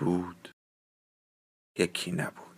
بود یکی نبود.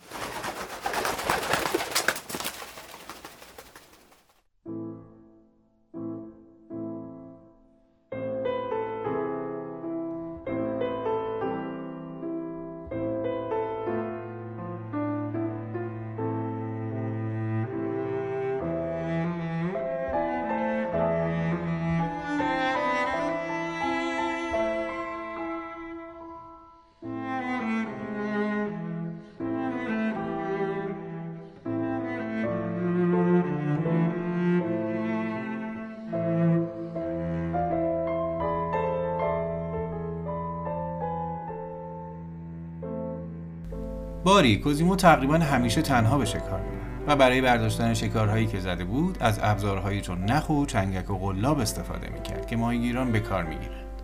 باری کوزیمو تقریبا همیشه تنها به شکار میره و برای برداشتن شکارهایی که زده بود از ابزارهایی چون نخ و چنگک و قلاب استفاده می‌کرد که ماهیگیران به کار می‌گیرند.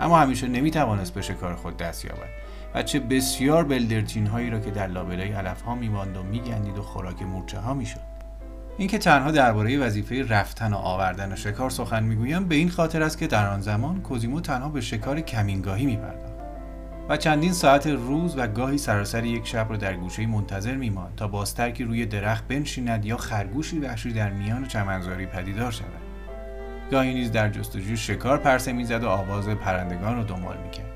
اما همیشه نمی‌توانست به شکار خود دست یابد و چه بسیار بلدرچین هایی را که در لابلای علف ها میماند و میگندید و خوراک مورچه ها می‌شد. اینکه تنها درباره وظیفه رفتن و آوردن شکار سخن می‌گویم به این خاطر است که در آن زمان کوزیمو تنها به شکار کمینگاهی میپرداخت. و چندین ساعت روز و گاهی سراسر یک شب را در گوشه منتظر میماند تا بازترکی روی درخت بنشیند یا خرگوشی وحشی در میان چمنزاری پدیدار شود. گاهی نیز در جستجوی شکار پرسه می‌زد و آواز پرندگان را دنبال می‌کرد.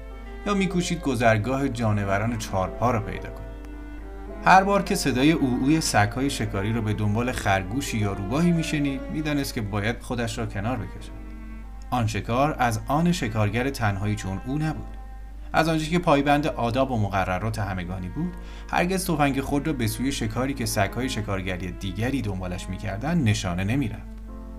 یا میکوشید گذرگاه جانوران چارپا را پیدا کند. هر بار که صدای اوی سگهای شکاری را به دنبال خرگوشی یا روباهی میشنید می‌دانست که باید خودش را کنار بکشد. آن شکار از آن شکارگر تنهایی چون او نبود. از آنجا که پایبند آداب و مقررات همگانی بود هرگز تفنگ خود را به سوی شکاری که سگهای شکارگری دیگری دنبالش می‌کردند نشانه نمی‌رفت.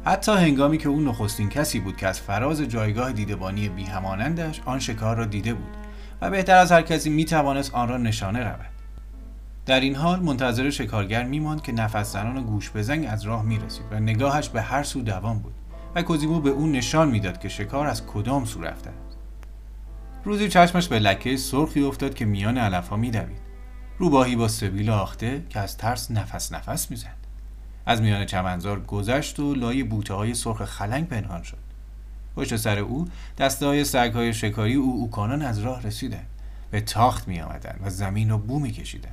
حتی هنگامی که او نخستین کسی بود که از فراز جایگاه دیدبانی بی همانندش آن شکار را دیده بود و بهتر از هر کسی می توانست آن را نشانه رود. در این حال منتظر شکارگر میماند که نفس زنان گوش بزنگ از راه می رسید و نگاهش به هر سو دوام بود و کوزیمو به او نشان می‌داد که شکار از کدام سو رفته روزی چشمش به لکه سرخی افتاد که میان علف ها میدوید. روباهی با سبیل آخته که از ترس نفس نفس می‌زد. از میان چمنزار گذشت و لای بوته های سرخ خلنگ پنهان شد. پشت سر او دسته های سگ های شکاری او اوکانان از راه رسیدند. به تاخت می آمدن و زمین را بو می کشیدن.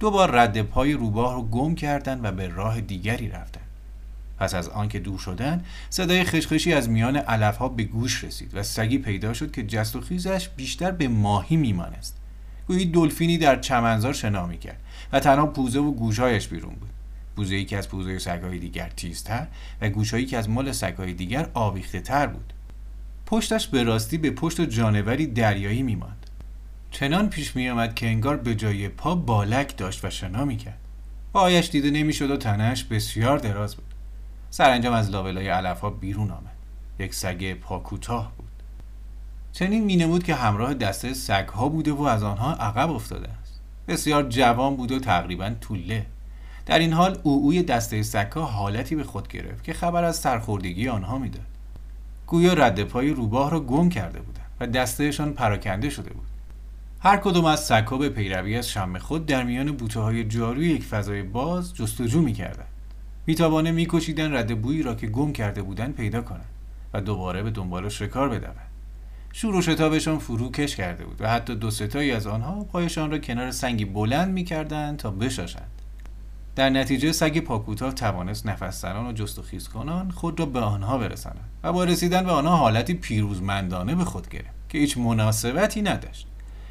دو بار رد پای روباه رو گم کردند و به راه دیگری رفتند. پس از آنکه دور شدن صدای خشخشی از میان علف ها به گوش رسید و سگی پیدا شد که جست و خیزش بیشتر به ماهی میمانست. گویی دلفینی در چمنزار شنا می‌کرد و تنها پوزه و گوشهایش بیرون بود. پوزه ای که از پوزه سگهای دیگر تیزتر و گوشهایی که از مال سگهای دیگر آویخته تر بود. پشتش به راستی به پشت جانوری دریایی میماند. چنان پیش میآمد که انگار به جای پا بالک داشت و شنا می‌کرد. پایش دیده نمی‌شد و تنش بسیار دراز بود. سرانجام از لابلای علف ها بیرون آمد. یک سگ پاکوتاه بود. چنین مینمود که همراه دسته سگ ها بوده و از آنها عقب افتاده است. بسیار جوان بود و تقریبا طوله. در این حال او اوی دسته سگ ها حالتی به خود گرفت که خبر از سرخوردگی آنها می‌داد. گویا رد پای روباه را گم کرده بودند و دستهشان پراکنده شده بود. هر کدوم از سگها به پیروی از شم خود در میان بوته های جاروی یک فضای باز جستجو می‌کردند. میتابانه میکشیدن رد بویی را که گم کرده بودند پیدا کنند و دوباره به دنبال شکار بدوند شور و شتابشان فرو کش کرده بود و حتی دو ستایی از آنها پایشان را کنار سنگی بلند می‌کردند تا بشاشند. در نتیجه سگ پاکوتا توانست نفس و جست و خیز کنان خود را به آنها برساند و با رسیدن به آنها حالتی پیروزمندانه به خود گرفت که هیچ مناسبتی نداشت.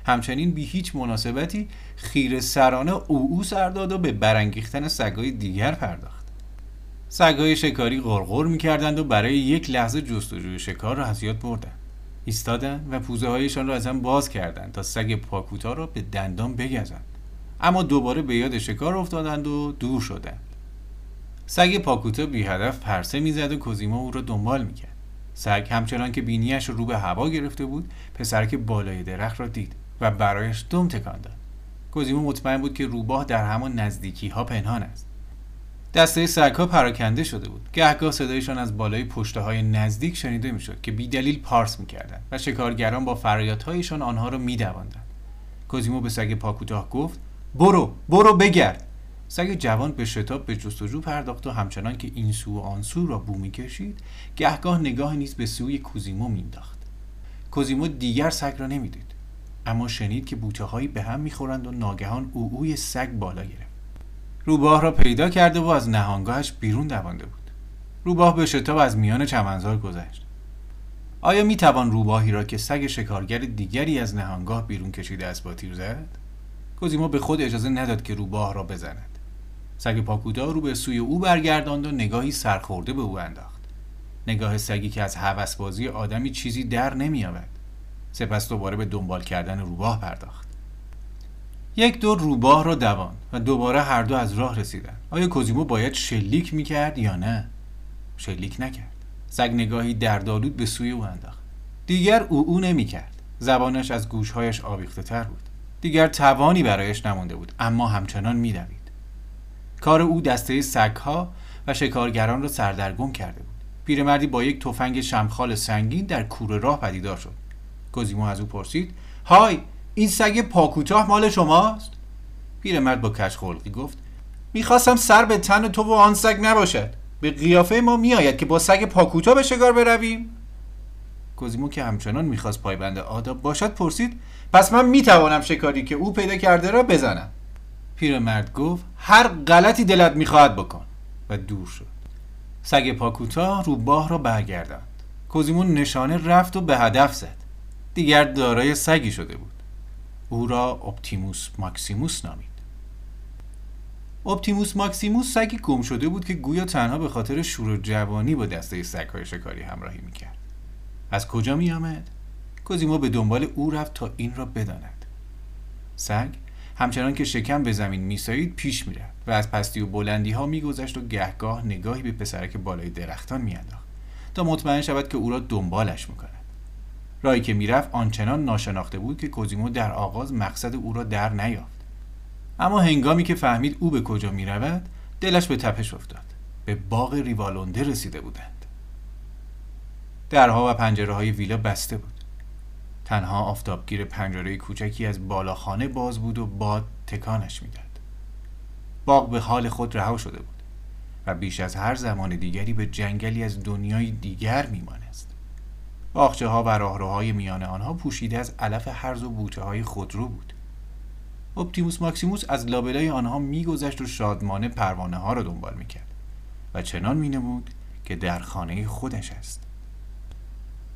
همچنین بی هیچ مناسبتی خیر سرانه او او سرداد و به برانگیختن سگای دیگر پرداخت. سگهای شکاری غرغر می‌کردند و برای یک لحظه جستجوی شکار را از یاد بردند. ایستادند و پوزه هایشان را از هم باز کردند تا سگ پاکوتا را به دندان بگزند. اما دوباره به یاد شکار افتادند و دور شدند. سگ پاکوتا بی هدف پرسه می‌زد و کوزیما او را دنبال می‌کرد. سگ همچنان که بینیش رو به هوا گرفته بود پسرک بالای درخت را دید و برایش دم تکان داد. کوزیمو مطمئن بود که روباه در همان نزدیکی ها پنهان است. دسته سگ ها پراکنده شده بود. گهگاه صدایشان از بالای پشته های نزدیک شنیده می‌شد که بیدلیل پارس می‌کردند و شکارگران با فریادهایشان آنها را میدواندند. کوزیمو به سگ پاکوتاه گفت برو برو بگرد. سگ جوان به شتاب به جستجو پرداخت و همچنان که این سو و آن سو را بو می‌کشید گهگاه نگاه نیز به سوی کوزیمو مینداخت کوزیمو دیگر سگ را نمی‌دید اما شنید که بوته هایی به هم می‌خورند و ناگهان او اوی سگ بالا گرفت. روباه را پیدا کرده و از نهانگاهش بیرون دوانده بود. روباه به شتاب از میان چمنزار گذشت. آیا می توان روباهی را که سگ شکارگر دیگری از نهانگاه بیرون کشیده است با تیر زد؟ کوزیما به خود اجازه نداد که روباه را بزند. سگ پاکودا رو به سوی او برگرداند و نگاهی سرخورده به او انداخت. نگاه سگی که از هوسبازی آدمی چیزی در نمییابد. سپس دوباره به دنبال کردن روباه پرداخت. یک دور روباه را دوان و دوباره هر دو از راه رسیدن. آیا کوزیمو باید شلیک می‌کرد یا نه؟ شلیک نکرد. سگ نگاهی دردآلود به سوی او انداخت. دیگر او او نمی‌کرد. زبانش از گوشهایش آویخته تر بود. دیگر توانی برایش نمانده بود اما همچنان میدوید. کار او دسته سگها و شکارگران را سردرگم کرده بود. پیرمردی با یک تفنگ شمخال سنگین در کوره راه پدیدار شد. کوزیمو از او پرسید های این سگ پاکوتاه مال شماست؟ پیرمرد با کش خلقی گفت می‌خواستم سر به تن تو و آن سگ نباشد. به قیافه ما میآید که با سگ پاکوتا به شکار برویم. کوزیمو که همچنان می‌خواست پایبند آداب باشد پرسید پس من می‌توانم شکاری که او پیدا کرده را بزنم؟ پیرمرد گفت هر غلطی دلت می‌خواهد بکن. و دور شد. سگ پاکوتاه روباه را برگرداند. کوزیمو نشانه رفت و به هدف زد. دیگر دارای سگی شده بود. او را اپتیموس ماکسیموس نامید. اپتیموس ماکسیموس سگی گم شده بود که گویا تنها به خاطر شور و جوانی با دسته سگهای شکاری همراهی می‌کرد. از کجا می آمد؟ کوزیمو به دنبال او رفت تا این را بداند. سگ همچنان که شکم به زمین میسایید پیش می‌رفت و از پستی و بلندی ها میگذشت و گهگاه نگاهی به پسرک بالای درختان میانداخت تا مطمئن شود که او را دنبالش می‌کند. راهی که می‌رفت آنچنان ناشناخته بود که کوزیمو در آغاز مقصد او را در نیافت. اما هنگامی که فهمید او به کجا می رود دلش به تپش افتاد. به باغ ریوالونده رسیده بودند. درها و پنجره های ویلا بسته بود. تنها آفتابگیر پنجره کوچکی از بالاخانه باز بود و باد تکانش می‌داد. باغ به حال خود رها شده بود و بیش از هر زمان دیگری به جنگلی از دنیای دیگر میمانست باخچه ها و راهروهای میان آنها پوشیده از علف هرز و بوته های خودرو بود. اپتیموس ماکسیموس از لابلای آنها میگذشت و شادمانه پروانه ها را دنبال می‌کرد و چنان مینمود که در خانه خودش است.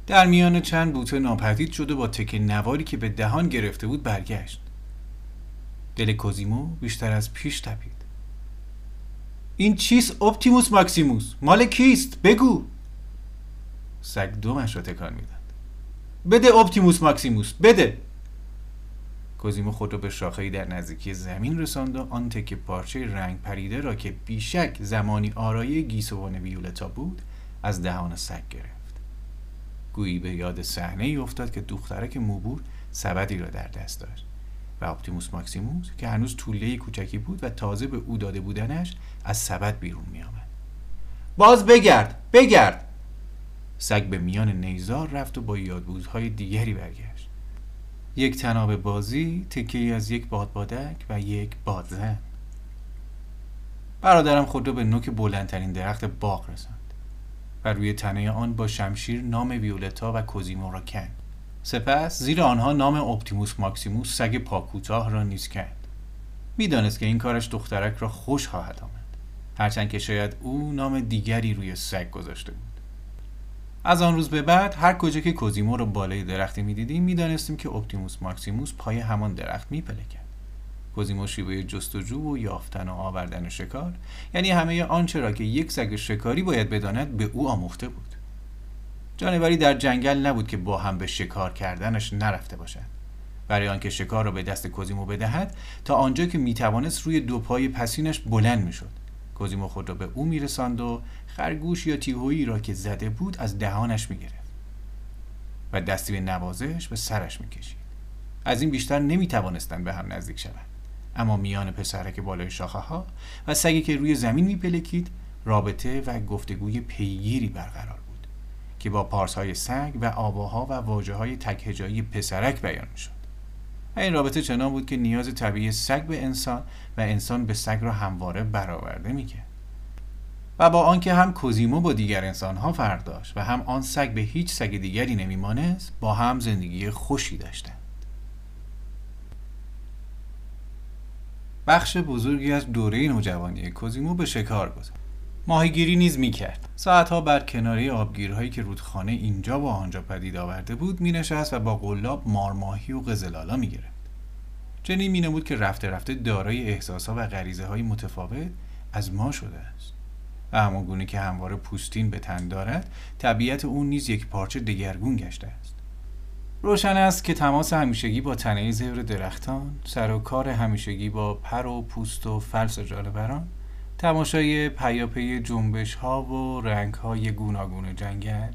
در میان چند بوته ناپدید شده با تکه نواری که به دهان گرفته بود برگشت. دل کوزیمو بیشتر از پیش تپید. این چیست اپتیموس ماکسیموس؟ مال کیست؟ بگو! سگ دمش را تکان می‌داد. بده اپتیموس ماکسیموس بده. کوزیمو خود را به شاخهای در نزدیکی زمین رساند و آن تکه پارچه رنگ پریده را که بیشک زمانی آرایه گیسوان ویولتا بود از دهان سگ گرفت. گویی به یاد صحنه ای افتاد که دخترک موبور سبدی را در دست داشت و اپتیموس ماکسیموس که هنوز طوله کوچکی بود و تازه به او داده بودنش از سبد بیرون می آمد. باز بگرد بگرد. سگ به میان نیزار رفت و با یادبودهای دیگری برگشت. یک تناب بازی تکه از یک بادبادک و یک بادزن برادرم خود را به نوک بلندترین درخت باغ رساند و روی تنه آن با شمشیر نام ویولتا و کوزیمو را کند. سپس زیر آنها نام اپتیموس ماکسیموس سگ پاکوتاه را نیز کند. می‌دانست که این کارش دخترک را خوش خواهد آمد. هرچند که شاید او نام دیگری روی سگ گذاشته بود. از آن روز به بعد هر کجا که کوزیمو رو بالای درختی می‌دیدیم می‌دانستیم که اپتیموس ماکسیموس پای همان درخت میپلکد کوزیمو شیوه جستجو و یافتن و آوردن شکار یعنی همه آنچه را که یک سگ شکاری باید بداند به او آموخته بود. جانوری در جنگل نبود که با هم به شکار کردنش نرفته باشد. برای آنکه شکار را به دست کوزیمو بدهد تا آنجا که می‌توانست روی دو پای پسینش بلند می‌شد. کوزیمو خود را به او میرساند و خرگوش یا تیهویی را که زده بود از دهانش می‌گرفت و دستی به نوازش به سرش می‌کشید. از این بیشتر نمی‌توانستند به هم نزدیک شوند. اما میان پسرک بالای شاخه ها و سگی که روی زمین میپلکید رابطه و گفتگوی پیگیری برقرار بود که با پارس های سگ و آواها و واجه های تکهجایی پسرک بیان شد و این رابطه چنان بود که نیاز طبیعی سگ به انسان و انسان به سگ را همواره برآورده می‌کرد. و با آنکه هم کوزیمو با دیگر انسانها فرق داشت و هم آن سگ به هیچ سگ دیگری نمیمانست با هم زندگی خوشی داشتند. بخش بزرگی از دوره نوجوانی کوزیمو به شکار گذاشت. ماهیگیری نیز می‌کرد. ساعتها بر کناری آبگیرهایی که رودخانه اینجا و آنجا پدید آورده بود مینشست و با قلاب مارماهی و قزلالا می‌گرفت. چنین مینمود که رفته رفته دارای احساسها و غریزه های متفاوت از ما شده است. و همان گونه که همواره پوستین به تن دارد طبیعت او نیز یک پارچه دگرگون گشته است. روشن است که تماس همیشگی با تنه زبر درختان سر و کار همیشگی با پر و پوست و فلس جانوران تماشای پیاپی جنبش ها و رنگ های گوناگون جنگل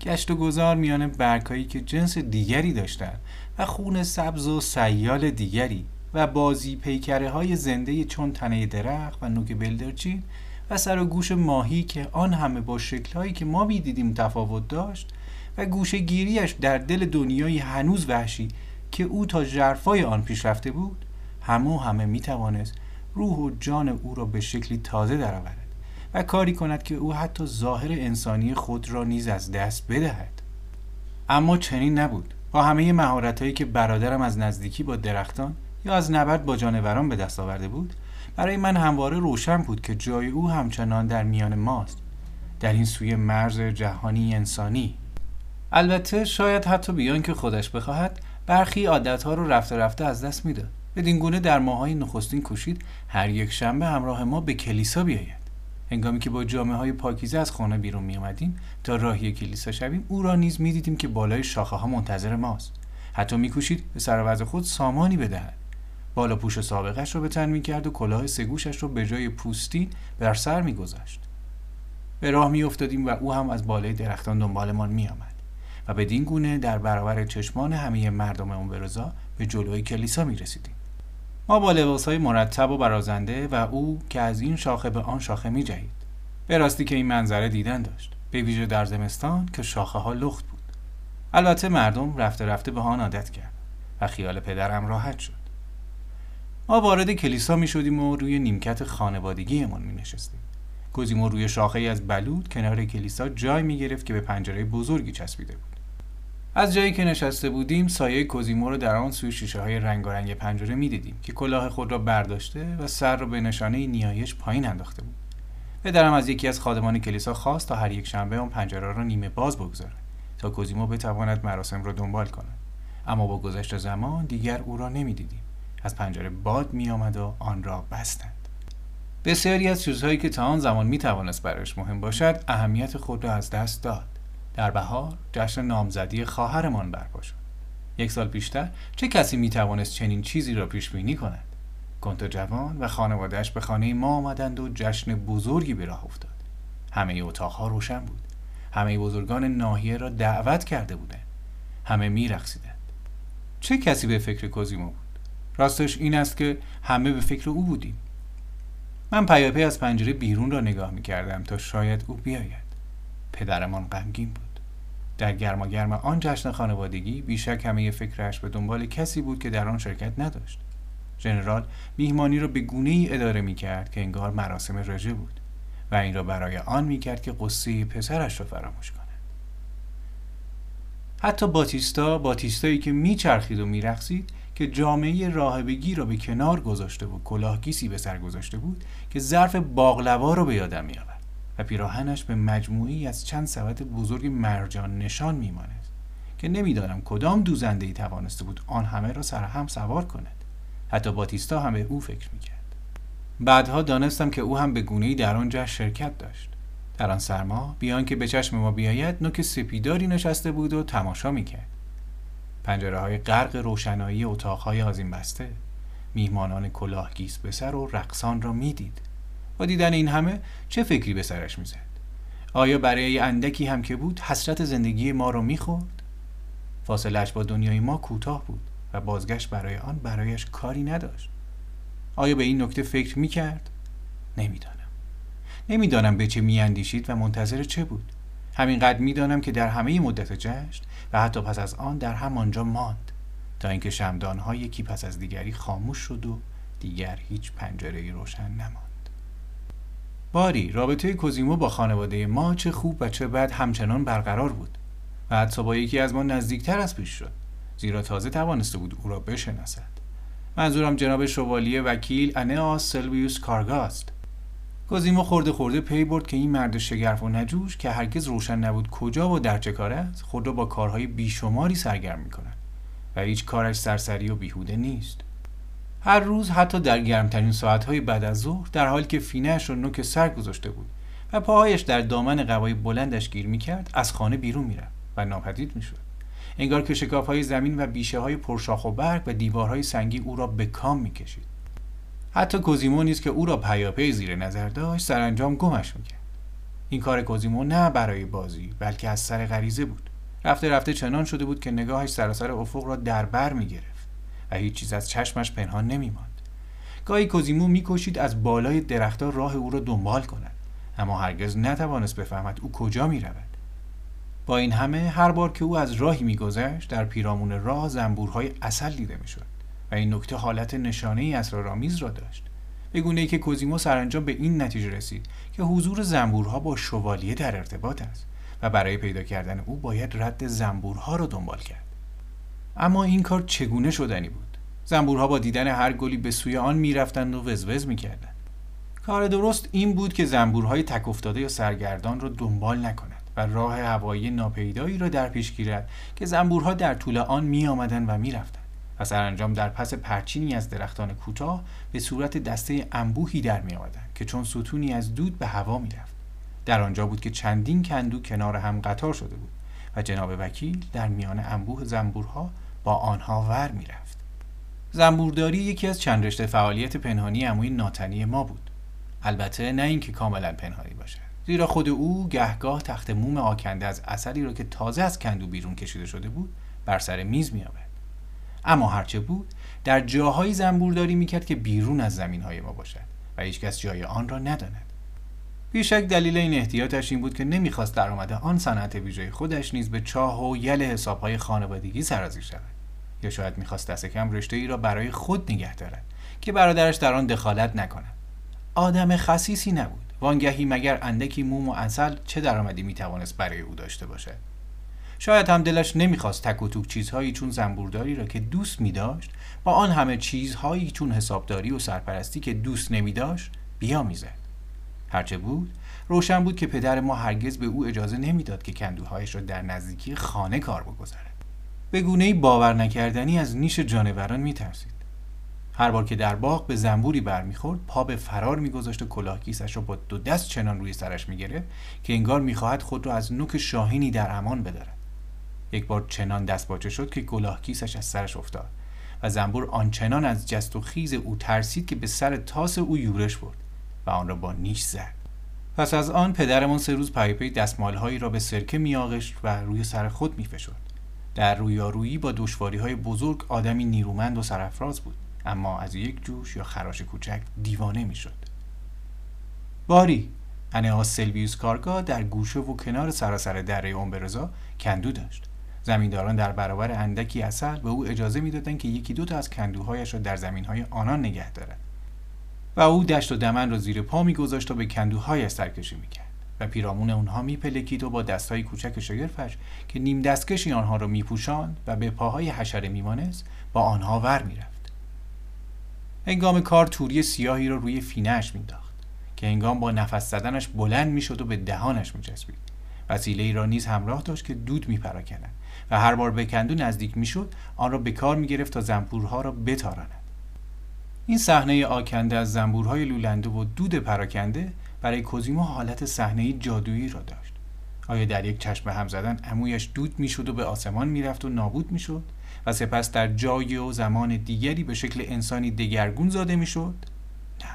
گشت و گذار میان برگهایی که جنس دیگری داشتند و خون سبز و سیال دیگری و بازی پیکره های زنده چون تنه درخت و نوک بلدرچین و سر و گوش ماهی که آن همه با شکلهایی که ما بیدیدیم تفاوت داشت و گوشه گیریش در دل دنیای هنوز وحشی که او تا جرفای آن پیش رفته بود همو همه می توانست روح و جان او را به شکلی تازه درآورد و کاری کند که او حتی ظاهر انسانی خود را نیز از دست بدهد. اما چنین نبود. با همه مهارتهایی که برادرم از نزدیکی با درختان یا از نبرد با جانوران به دست آورده بود برای من همواره روشن بود که جای او همچنان در میان ماست. در این سوی مرز جهانی انسانی. البته شاید حتی بیان که خودش بخواهد برخی عادتها رو رفته رفته از دست می‌داد. بدین گونه در ماهای نخستین کوشید هر یک شنبه همراه ما به کلیسا بیاید هنگامی که با جامعه های پاکیزه از خانه بیرون می آمدیم تا راهی کلیسا شویم او را نیز می دیدیم که بالای شاخه ها منتظر ماست حتی میکوشید به سر خود سامانی بدهد بالا پوش سابقش را به تن می کرد و کلاه سگوشش را به جای پوستین بر سر می گذاشت. به راه می افتادیم و او هم از بالای درختان دنبالمان می آمد و بدین گونه در برابر چشمان همه مردم اون برزا به جلوی کلیسا می رسیدیم. ما با لباس های مرتب و برازنده و او که از این شاخه به آن شاخه می جهید. به راستی که این منظره دیدن داشت. به ویژه در زمستان که شاخه ها لخت بود. البته مردم رفته رفته به آن عادت کرد و خیال پدرم راحت شد. ما وارد کلیسا می شدیم و روی نیمکت خانوادگیمان می نشستیم کوزیمو روی شاخه از بلود کنار کلیسا جای می گرفت که به پنجره بزرگی چسبیده بود. از جایی که نشسته بودیم سایه کوزیمو رو در آن سوی شیشه های رنگارنگ پنجره می‌دیدیم که کلاه خود را برداشته و سر را به نشانه نیایش پایین انداخته بود. پدرم از یکی از خادمان کلیسا خواست تا هر یک شنبه آن پنجره را نیمه باز بگذارد تا کوزیمو بتواند مراسم را دنبال کند. اما با گذشت زمان دیگر او را نمی‌دیدیم. از پنجره باد میآمد و آن را بستند. بسیاری از چیزهایی که تا آن زمان می توانست برایش مهم باشد اهمیت خود را از دست داد. در بهار جشن نامزدی خواهرمان برپا شد. یک سال پیشتر چه کسی می توانست چنین چیزی را پیش بینی کند؟ کنت جوان و خانوادهش به خانه ما آمدند و جشن بزرگی به راه افتاد. همه اتاقها روشن بود. همه بزرگان ناحیه را دعوت کرده بودند. همه میرقصیدند. چه کسی به فکر کوزیمو بود؟ راستش این است که همه به فکر او بودیم. من پیاپی از پنجره بیرون را نگاه می کردم تا شاید او بیاید. پدرمان غمگین بود. در گرما گرم آن جشن خانوادگی بیشک همه فکرش به دنبال کسی بود که در آن شرکت نداشت. ژنرال میهمانی را به گونه ای اداره می کرد که انگار مراسم رژه بود و این را برای آن می کرد که قصه پسرش را فراموش کند. حتی باتیستا باتیستایی که میچرخید و میرقصید که جامعه راهبگی را به کنار گذاشته و کلاهگیسی به سر گذاشته بود که ظرف باغلوا را به یادم میآورد و پیراهنش به مجموعی از چند سبد بزرگ مرجان نشان میماند که نمی‌دانم کدام دوزنده ای توانسته بود آن همه را سر هم سوار کند. حتی باتیستا هم به او فکر می‌کرد. بعدها دانستم که او هم به گونه‌ای در آنجا شرکت داشت. در آن سرما بیان که به چشم ما بیاید نوک سپیداری نشسته بود و تماشا می‌کرد. پنجره های غرق روشنایی اتاقهای آزین بسته میهمانان کلاهگیس به سر و رقصان را می‌دید. با دیدن این همه چه فکری به سرش می‌زد؟ آیا برای اندکی هم که بود حسرت زندگی ما رو می‌خورد؟ فاصلش با دنیای ما کوتاه بود و بازگشت برای آن برایش کاری نداشت. آیا به این نکته فکر می‌کرد؟ نمی‌دانم. نمی‌دانم به چه میاندیشید و منتظر چه بود. همینقدر می‌دانم که در همه مدت جشن و حتی پس از آن در همانجا ماند. تا اینکه شمدانها یکی پس از دیگری خاموش شد و دیگر هیچ پنجره روشن نماند. باری رابطه کوزیمو با خانواده ما چه خوب و چه بد همچنان برقرار بود و حتی با یکی از ما نزدیکتر از پیش شد زیرا تازه توانسته بود او را بشناسد. منظورم جناب شوالیه وکیل انئاس سلویوس کارگاست. کوزیمو خورده خورده پی برد که این مرد شگرف و نجوش که هرگز روشن نبود کجا و در چه کار است خود را با کارهای بیشماری سرگرم می کند و هیچ کارش سرسری و بیهوده نیست. هر روز حتی در گرمترین ساعتهای بعد از ظهر در حالی که فینهاش را نوک سر گذاشته بود و پاهایش در دامن قوای بلندش گیر می‌کرد از خانه بیرون می‌رفت و ناپدید می‌شد. انگار که شکاف های زمین و بیشه های پرشاخ و برگ و دیوارهای سنگی او را به کام می‌کشید. حتی کوزیمو نیز که او را پیاپی زیر نظر داشت سرانجام گمش می‌کرد. این کار کوزیمو نه برای بازی بلکه از سر غریزه بود. رفته رفته چنان شده بود که نگاهش سراسر افق را در بر و هیچ چیز از چشمش پنهان نمیماند. گاهی کوزیمو می‌کشید از بالای درختها راه او را دنبال کند اما هرگز نتوانست بفهمد او کجا می‌رود. با این همه هر بار که او از راهی میگذشت در پیرامون راه زنبورهای اصل دیده می‌شد و این نکته حالت نشانه ای اسرارآمیز را داشت. به گونه ای که کوزیمو سرانجام به این نتیجه رسید که حضور زنبورها با شوالیه در ارتباط است و برای پیدا کردن او باید رد زنبورها را دنبال کرد. اما این کار چگونه شدنی بود؟ زنبورها با دیدن هر گلی به سوی آن می‌رفتند و وزوز می‌کردند. کار درست این بود که زنبورهای تک افتاده یا سرگردان را دنبال نکنند و راه هوایی ناپیدایی را در پیش گیرد که زنبورها در طول آن می آمدن و می رفتن و سرانجام در پس پرچینی از درختان کوتاه به صورت دسته انبوهی در می آمدن که چون ستونی از دود به هوا می رفت. در آنجا بود که چندین کندو کنار هم قطار شده بود و جناب وکیل در میان انبوه زنبورها با آنها ور می رفت. زنبورداری یکی از چند رشته فعالیت پنهانی عموی ناتنی ما بود. البته نه اینکه کاملا پنهانی باشد. زیرا خود او گهگاه تخت موم آکنده از اثری را که تازه از کندو بیرون کشیده شده بود بر سر میز می آورد. اما هرچه بود در جاهایی زنبورداری می‌کرد که بیرون از زمین های ما باشد و هیچکس جای آن را نداند بیشک دلیل این احتیاطش این بود که نمی‌خواست درآمد آن صنعت ویژه خودش نیز به چاه و یل حسابهای خانوادگی سرازیر شود یا شاید می‌خواست دست کم رشته ای را برای خود نگه دارد که برادرش در آن دخالت نکند. آدم خصیصی نبود. وانگهی مگر اندکی موم و اصل چه درآمدی می‌توانست برای او داشته باشد؟ شاید هم دلش نمی‌خواست تک و توک چیزهایی چون زنبورداری را که دوست میداشت با آن همه چیزهایی چون حسابداری و سرپرستی که دوست نمیداشت بیامیزد. هرچه بود روشن بود که پدر ما هرگز به او اجازه نمی‌داد که کندوهایش را در نزدیکی خانه کار بگذارد. به گونه باور نکردنی از نیش جانوران میترسید. هر بار که در باغ به زنبوری برمیخورد پا به فرار میگذاشت و کلاه کیسش را با دو دست چنان روی سرش می‌گرفت که انگار می‌خواهد خود را از نوک شاهینی در امان بدارد. یک بار چنان دست باچه شد که کلاه کیسش از سرش افتاد و زنبور آنچنان از جست و خیز او ترسید که به سر تاس او یورش برد و آن را با نیش زد. پس از آن پدرمان سه روز پی دستمالهایی را به سرکه میآغشت و روی سر خود میفشرد. در رویارویی با دشواری های بزرگ آدمی نیرومند و سرافراز بود. اما از یک جوش یا خراش کوچک دیوانه می‌شد. باری انعاس سلویوس کارگاه در گوشه و کنار سراسر دره اومبرزا کندو داشت. زمینداران در برابر اندکی اصل به او اجازه می‌دادند که یکی دو تا از کندوهایش را در زمینهای آنان نگه دارد. و او دشت و دمن را زیر پا میگذاشت و به کندوهایش سرکشی می‌کرد. و پیرامون اونها میپلکید و با دستهای کوچک شگرفش که نیم دستکشی آنها را میپوشاند و به پاهای حشره میمانست با آنها ور می‌رفت. هنگام کار توری سیاهی را روی فینهاش مینداخت که هنگام با نفس زدنش بلند می‌شد و به دهانش میچسبید. وسیله ای را نیز همراه داشت که دود میپراکند و هر بار به کندو نزدیک می‌شد آن را به کار می‌گرفت تا زنبورها را بتاراند. این صحنه آکنده از زنبورهای لولنده و دود پراکنده برای کوزیمو حالت صحنه جادویی را داشت. آیا در یک چشم هم زدن عمویش دود می‌شد و به آسمان می‌رفت و نابود می‌شد؟ و سپس در جای و زمان دیگری به شکل انسانی دگرگون زاده می‌شد؟ نه.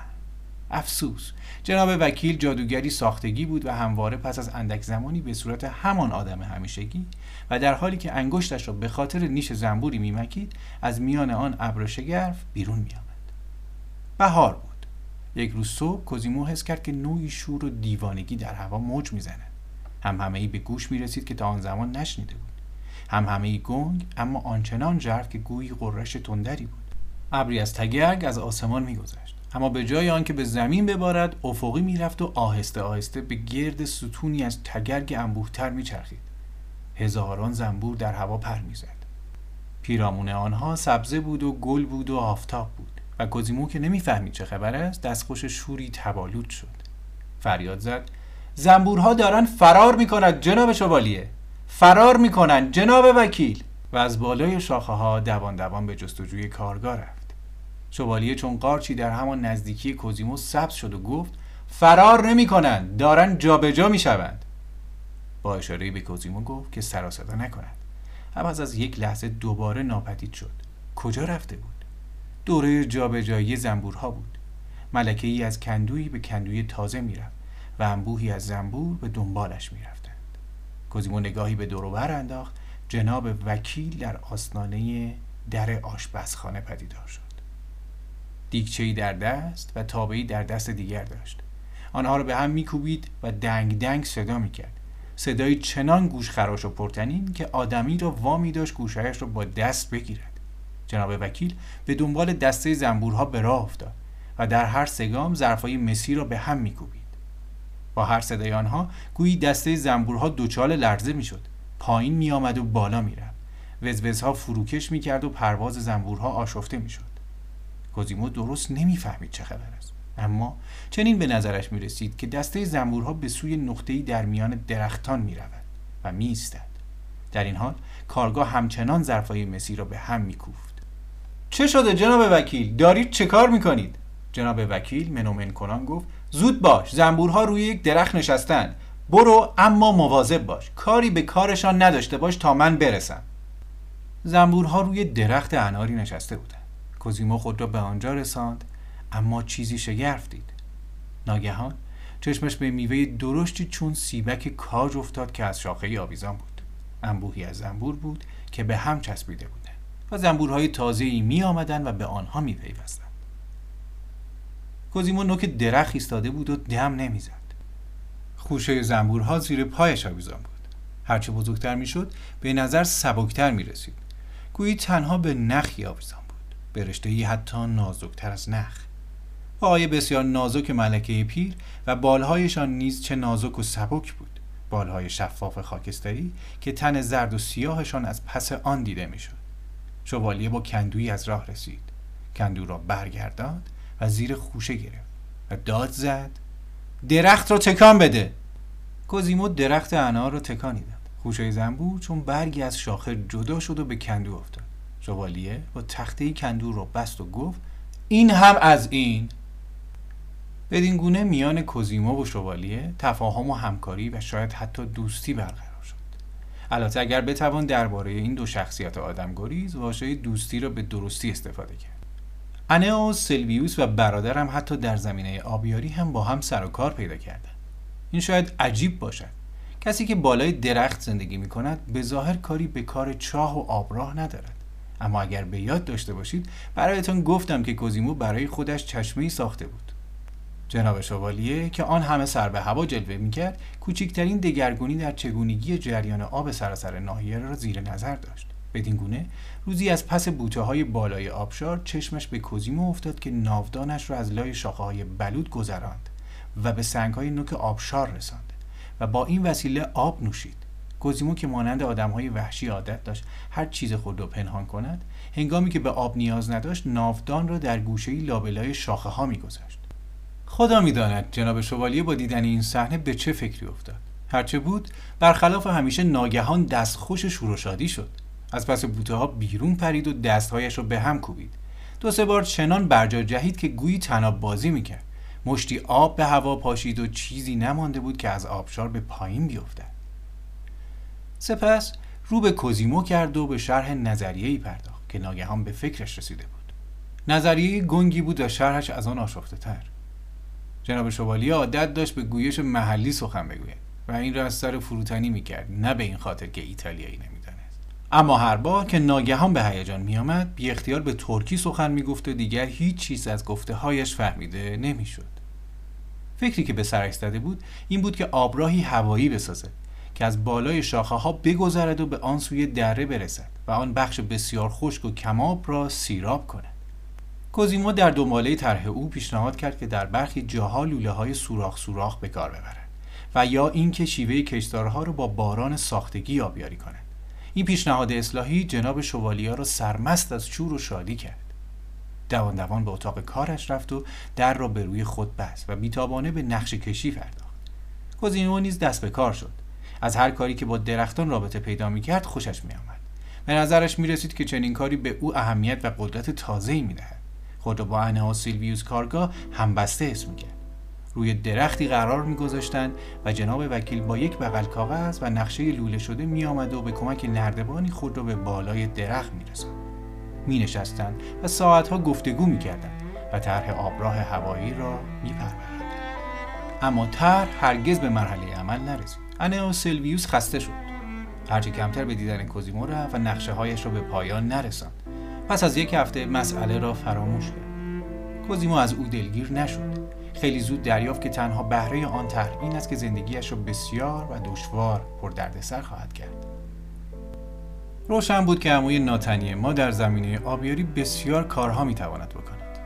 افسوس. جناب وکیل جادوگری ساختگی بود و همواره پس از اندک زمانی به صورت همان آدم همیشگی و در حالی که انگشتش را به خاطر نیش زنبوری میمکید از میان آن ابر شگرف بیرون میآمد. بهار بود. یک روز صبح کوزیمو حس کرد که نوعی شور و دیوانگی در هوا موج می‌زند هم همه ای به گوش می رسید که تا آن زمان نشنیده بود. هم همه ای گنگ اما آنچنان جرف که گویی قررش تندری بود. ابری از تگرگ از آسمان میگذشت. اما به جای آنکه به زمین ببارد افقی می‌رفت و آهسته آهسته به گرد ستونی از تگرگ انبوهتر میچرخید. هزاران زنبور در هوا پر می‌زد. پیرامون آنها سبزه بود و گل بود و آفتاب بود. و کوزیمو که نمی‌فهمید چه خبر است دستخوش شوری تبالود شد. فریاد زد. زنبورها دارن فرار می‌کنند جناب شوالیه. فرار می‌کنند جناب وکیل. و از بالای شاخه ها دوان دوان به جستجوی کارگاه رفت. شوالیه چون قارچی در همان نزدیکی کوزیمو سبز شد و گفت فرار نمی‌کنند دارن جابجا می‌شوند. با اشاره به کوزیمو گفت که سر صدا نکند. اما از یک لحظه دوباره ناپدید شد. کجا رفته بود؟ دوره جابجایی زنبورها بود. ملکه ای از کندویی به کندوی تازه می‌رفت و انبوهی از زنبور به دنبالش می‌رفتند. کوزیمو نگاهی به دوروبر انداخت. جناب وکیل در آستانه در آشپزخانه پدیدار شد. دیگچه‌ای در دست و تابعی در دست دیگر داشت. آنها را به هم میکوبید و دنگ دنگ صدا می‌کرد. صدایی چنان گوش خراش و پرتنین که آدمی را وامی داشت گوشهایش را با دست بگیرد. جناب وکیل به دنبال دسته زنبورها به راه افتاد و در هر سگام ظرفای مسی را به هم میکوبید. با هر صدای آنها گویی دسته زنبورها دوچال لرزه می‌شد. پایین میآمد و بالا می‌رفت. وزوزها فروکش می‌کرد و پرواز زنبورها آشفته می‌شد. کوزیمو درست نمی‌فهمید چه خبر است. اما چنین به نظرش می رسید که دسته زنبورها به سوی نقطه‌ای در میان درختان می رود و می ایستد. در این حال کارگاه همچنان ظرفای مسی را به هم می کوفت. چه شده جناب وکیل؟ دارید چه کار می کنید؟ جناب وکیل منومن کنان گفت زود باش زنبورها روی یک درخت نشستن. برو اما مواظب باش. کاری به کارشان نداشته باش تا من برسم. زنبورها روی درخت اناری نشسته بودند. کوزیمو خود را به آنجا رساند اما چیزی شگرف دید. ناگهان چشمش به میوه درشتی چون سیبک کاج افتاد که از شاخه آویزان بود. انبوهی از زنبور بود که به هم چسبیده بودند و زنبورهای تازه‌ای می آمدن و به آنها می پیوستن. کوزیمو نوک درخت ایستاده بود و دم نمی‌زد. خوشه زنبورها زیر پایش آویزان بود. هرچه بزرگتر می‌شد به نظر سبکتر می رسید گویی تنها به نخی آویزان بود. به رشته حتی نازکتر از نخ. پاهای بسیار نازک ملکه پیر و بالهایشان نیز چه نازک و سبک بود. بالهای شفاف خاکستری که تن زرد و سیاهشان از پس آن دیده می‌شد. شوالیه با کندویی از راه رسید. کندو را برگرداند و زیر خوشه گرفت و داد زد. درخت را تکان بده. کوزیمو درخت انار را تکانی داد. خوشه زنبور چون برگی از شاخه جدا شد و به کندو افتاد. شوالیه با تخته کندو را بست و گفت این هم از این. بدین گونه میان کوزیمو و شوالیه تفاهم و همکاری و شاید حتی دوستی برقرار البته اگر بتوان درباره این دو شخصیت آدمگریز واژه دوستی را به درستی استفاده کرد. و سلویوس و برادرم حتی در زمینه آبیاری هم با هم سر و کار پیدا کردند. این شاید عجیب باشد. کسی که بالای درخت زندگی می کند به ظاهر کاری به کار چاه و آبراه ندارد. اما اگر به یاد داشته باشید برایتان گفتم که کوزیمو برای خودش چشمه ساخته بود. جناب شوالیه که آن همه سر به هوا جلوه می‌کرد کوچکترین دگرگونی در چگونگی جریان آب سراسر ناحیه را زیر نظر داشت. بدین گونه روزی از پس بوته های بالای آبشار چشمش به کوزیمو افتاد که ناودانش را از لای شاخه های بلود گذراند و به سنگ های نوک آبشار رساند و با این وسیله آب نوشید. کوزیمو که مانند آدم های وحشی عادت داشت هر چیز خود را پنهان کند هنگامی که به آب نیاز نداشت ناودان را در گوشه لابلای شاخه ها میگذاشت. خدا می‌داند جناب شوالیه با دیدن این صحنه به چه فکری افتاد. هرچه بود برخلاف همیشه ناگهان دستخوش شور و شادی شد. از پس بوته ها بیرون پرید و دستهایش را به هم کوبید. دو سه بار چنان برجا جهید که گویی تناب بازی می‌کرد. مشتی آب به هوا پاشید و چیزی نمانده بود که از آبشار به پایین بیفتد. سپس رو به کوزیمو کرد و به شرح نظریه ای پرداخت که ناگهان به فکرش رسیده بود. نظریه گنگی بود و شرحش از آن آشفته تر جناب شوالیه عادت داشت به گویش محلی سخن بگوید و این را از سر فروتنی می‌کرد نه به این خاطر که ایتالیایی نمی‌دانست. اما هر بار که ناگهان به هیجان میآمد بی اختیار به ترکی سخن می‌گفت و دیگر هیچ چیز از گفته هایش فهمیده نمی‌شد. فکری که به سرش زده بود این بود که آبراهی هوایی بسازد که از بالای شاخه ها بگذرد و به آن سوی دره برسد و آن بخش بسیار خشک و کماب را سیراب کند. کوزیمو در دنباله طرح او پیشنهاد کرد که در برخی جاها لوله های سوراخ سوراخ به کار ببرند و یا اینکه شیوه کشتارها را با باران ساختگی آبیاری کنند این پیشنهاد اصلاحی جناب شوالیا را سرمست از شور و شادی کرد دوان دوان به اتاق کارش رفت و در را به روی خود بست و بیتابانه به نقش کشی پرداخت کوزیمو نیز دست به کار شد از هر کاری که با درختان رابطه پیدا می کرد خوشش می آمد. به نظرش می رسید که چنین کاری به او اهمیت و قدرت تازه‌ای می دهد. خود را با انها سیلویوس کارگاه همبسته اسم می کرد. روی درختی قرار میگذاشتند و جناب وکیل با یک بغل کاغذ و نقشه لوله شده می آمد و به کمک نردبانی خود را به بالای درخت می رسند. می نشستند و ساعتها گفتگو می کردند و طرح آبراه هوایی را می اما طرح هرگز به مرحله عمل نرسید. انئو سلویوس خسته شد هرچه کمتر به دیدن کوزیمو رفت و نقشه هایش را به پایان نرساند پس از یک هفته مسئله را فراموش کرد. کوزیمو از او دلگیر نشد. خیلی زود دریافت که تنها بهره آن طرح این است که زندگیش را بسیار و دشوار پر دردسر خواهد کرد. روشن بود که عموی ناتنی ما در زمینه آبیاری بسیار کارها می‌تواند بکند.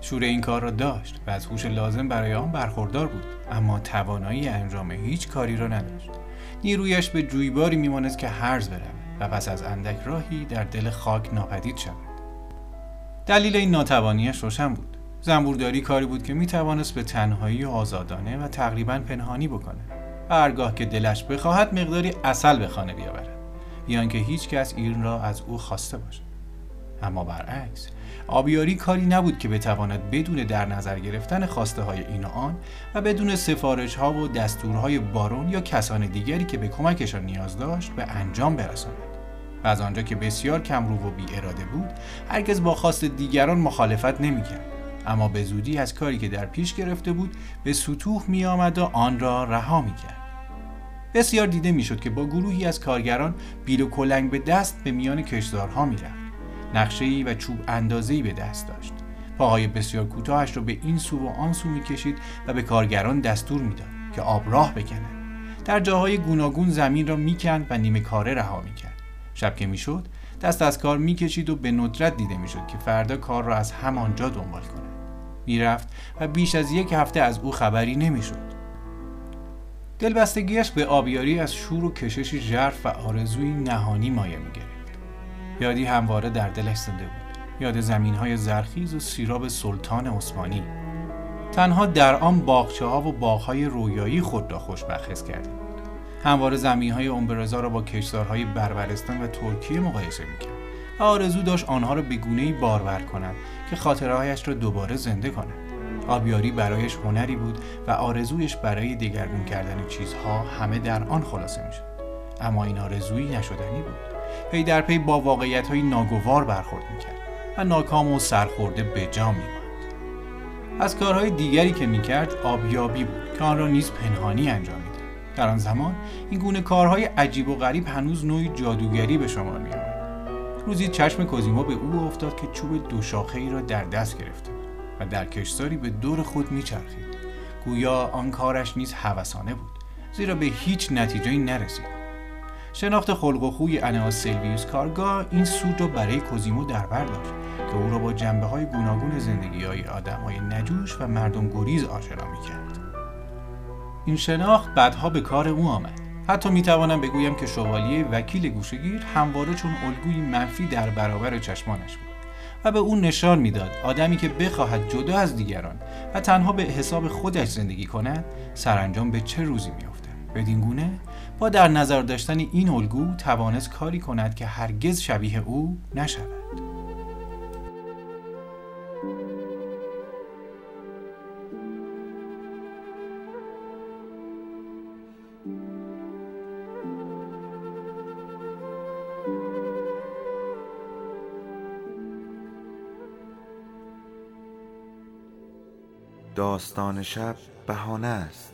شور این کار را داشت و از هوش لازم برای آن برخوردار بود اما توانایی انجام هیچ کاری را نداشت. نیرویش به جویباری میمانست که هرز برود. و پس از اندک راهی در دل خاک ناپدید شود. دلیل این ناتوانیش روشن بود. زنبورداری کاری بود که می‌توانست به تنهایی و آزادانه و تقریبا پنهانی بکنه و هرگاه که دلش بخواهد مقداری اصل به خانه بیاورد بیان که هیچ کس این را از او خواسته باشد. اما برعکس آبیاری کاری نبود که بتواند بدون در نظر گرفتن خواسته های این و آن و بدون سفارش ها و دستورهای بارون یا کسان دیگری که به کمکشان نیاز داشت به انجام برساند. و از آنجا که بسیار کمرو و بی اراده بود هرگز با خواست دیگران مخالفت نمی‌کرد. اما به زودی از کاری که در پیش گرفته بود به سطوح می آمد و آن را رها می کرد. بسیار دیده می‌شد که با گروهی از کارگران بیل و کلنگ به دست به میان کشدارها می‌رفت. نقشه‌ای و چوب اندازه‌ای به دست داشت. پاهای بسیار کوتاهش را به این سو و آن سو می‌کشید و به کارگران دستور می‌داد که آبراه بکنند. در جاهای گوناگون زمین را می‌کند و نیمه کاره رها می‌کرد. شب که می‌شد دست از کار می‌کشید و به ندرت دیده می‌شد که فردا کار را از همانجا دنبال کند می‌رفت و بیش از یک هفته از او خبری نمی‌شد. دلبستگیش به آبیاری از شور و کشش ژرف و آرزوی نهانی مایه می‌گرفت. یادی همواره در دلش زنده بود. یاد زمین های زرخیز و سیراب سلطان عثمانی. تنها در آن باغچه ها و باغ های رویایی خود را خوشبخت حس کرده بود. همواره زمین های امبرزا را با کشتارهای بربرستان و ترکیه مقایسه می‌کرد. و آرزو داشت آنها را به گونه بارور کند که خاطرهایش را دوباره زنده کند. آبیاری برایش هنری بود و آرزویش برای دگرگون کردن چیزها همه در آن خلاصه می‌شد. اما این آرزویی نشدنی بود. پی در پی با واقعیت های ناگوار برخورد می‌کرد و ناکام و سرخورده به جا میماند. از کارهای دیگری که می‌کرد آبیابی بود که آن را نیز پنهانی انجام می‌داد. در آن زمان این گونه کارهای عجیب و غریب هنوز نوعی جادوگری به شمار میآمد. روزی چشم کوزیما به او افتاد که چوب دو شاخه ای را در دست گرفته و در کشتاری به دور خود میچرخید. گویا آن کارش نیز هوسانه بود زیرا به هیچ نتیجه نرسید. شناخت خلق و خوی انها سلویوس کارگاه این سود را برای کوزیمو در بر داشت که او را با جنبه های گوناگون زندگی های آدم های نجوش و مردم گریز آشنا می کرد. این شناخت بعدها به کار او آمد. حتی می توانم بگویم که شوالیه وکیل گوشگیر همواره چون الگوی منفی در برابر چشمانش بود و به او نشان می‌داد آدمی که بخواهد جدا از دیگران و تنها به حساب خودش زندگی کند سرانجام به چه روزی میافتد بدین گونه در نظر داشتن این الگو توانست کاری کند که هرگز شبیه او نشود. داستان شب بهانه است.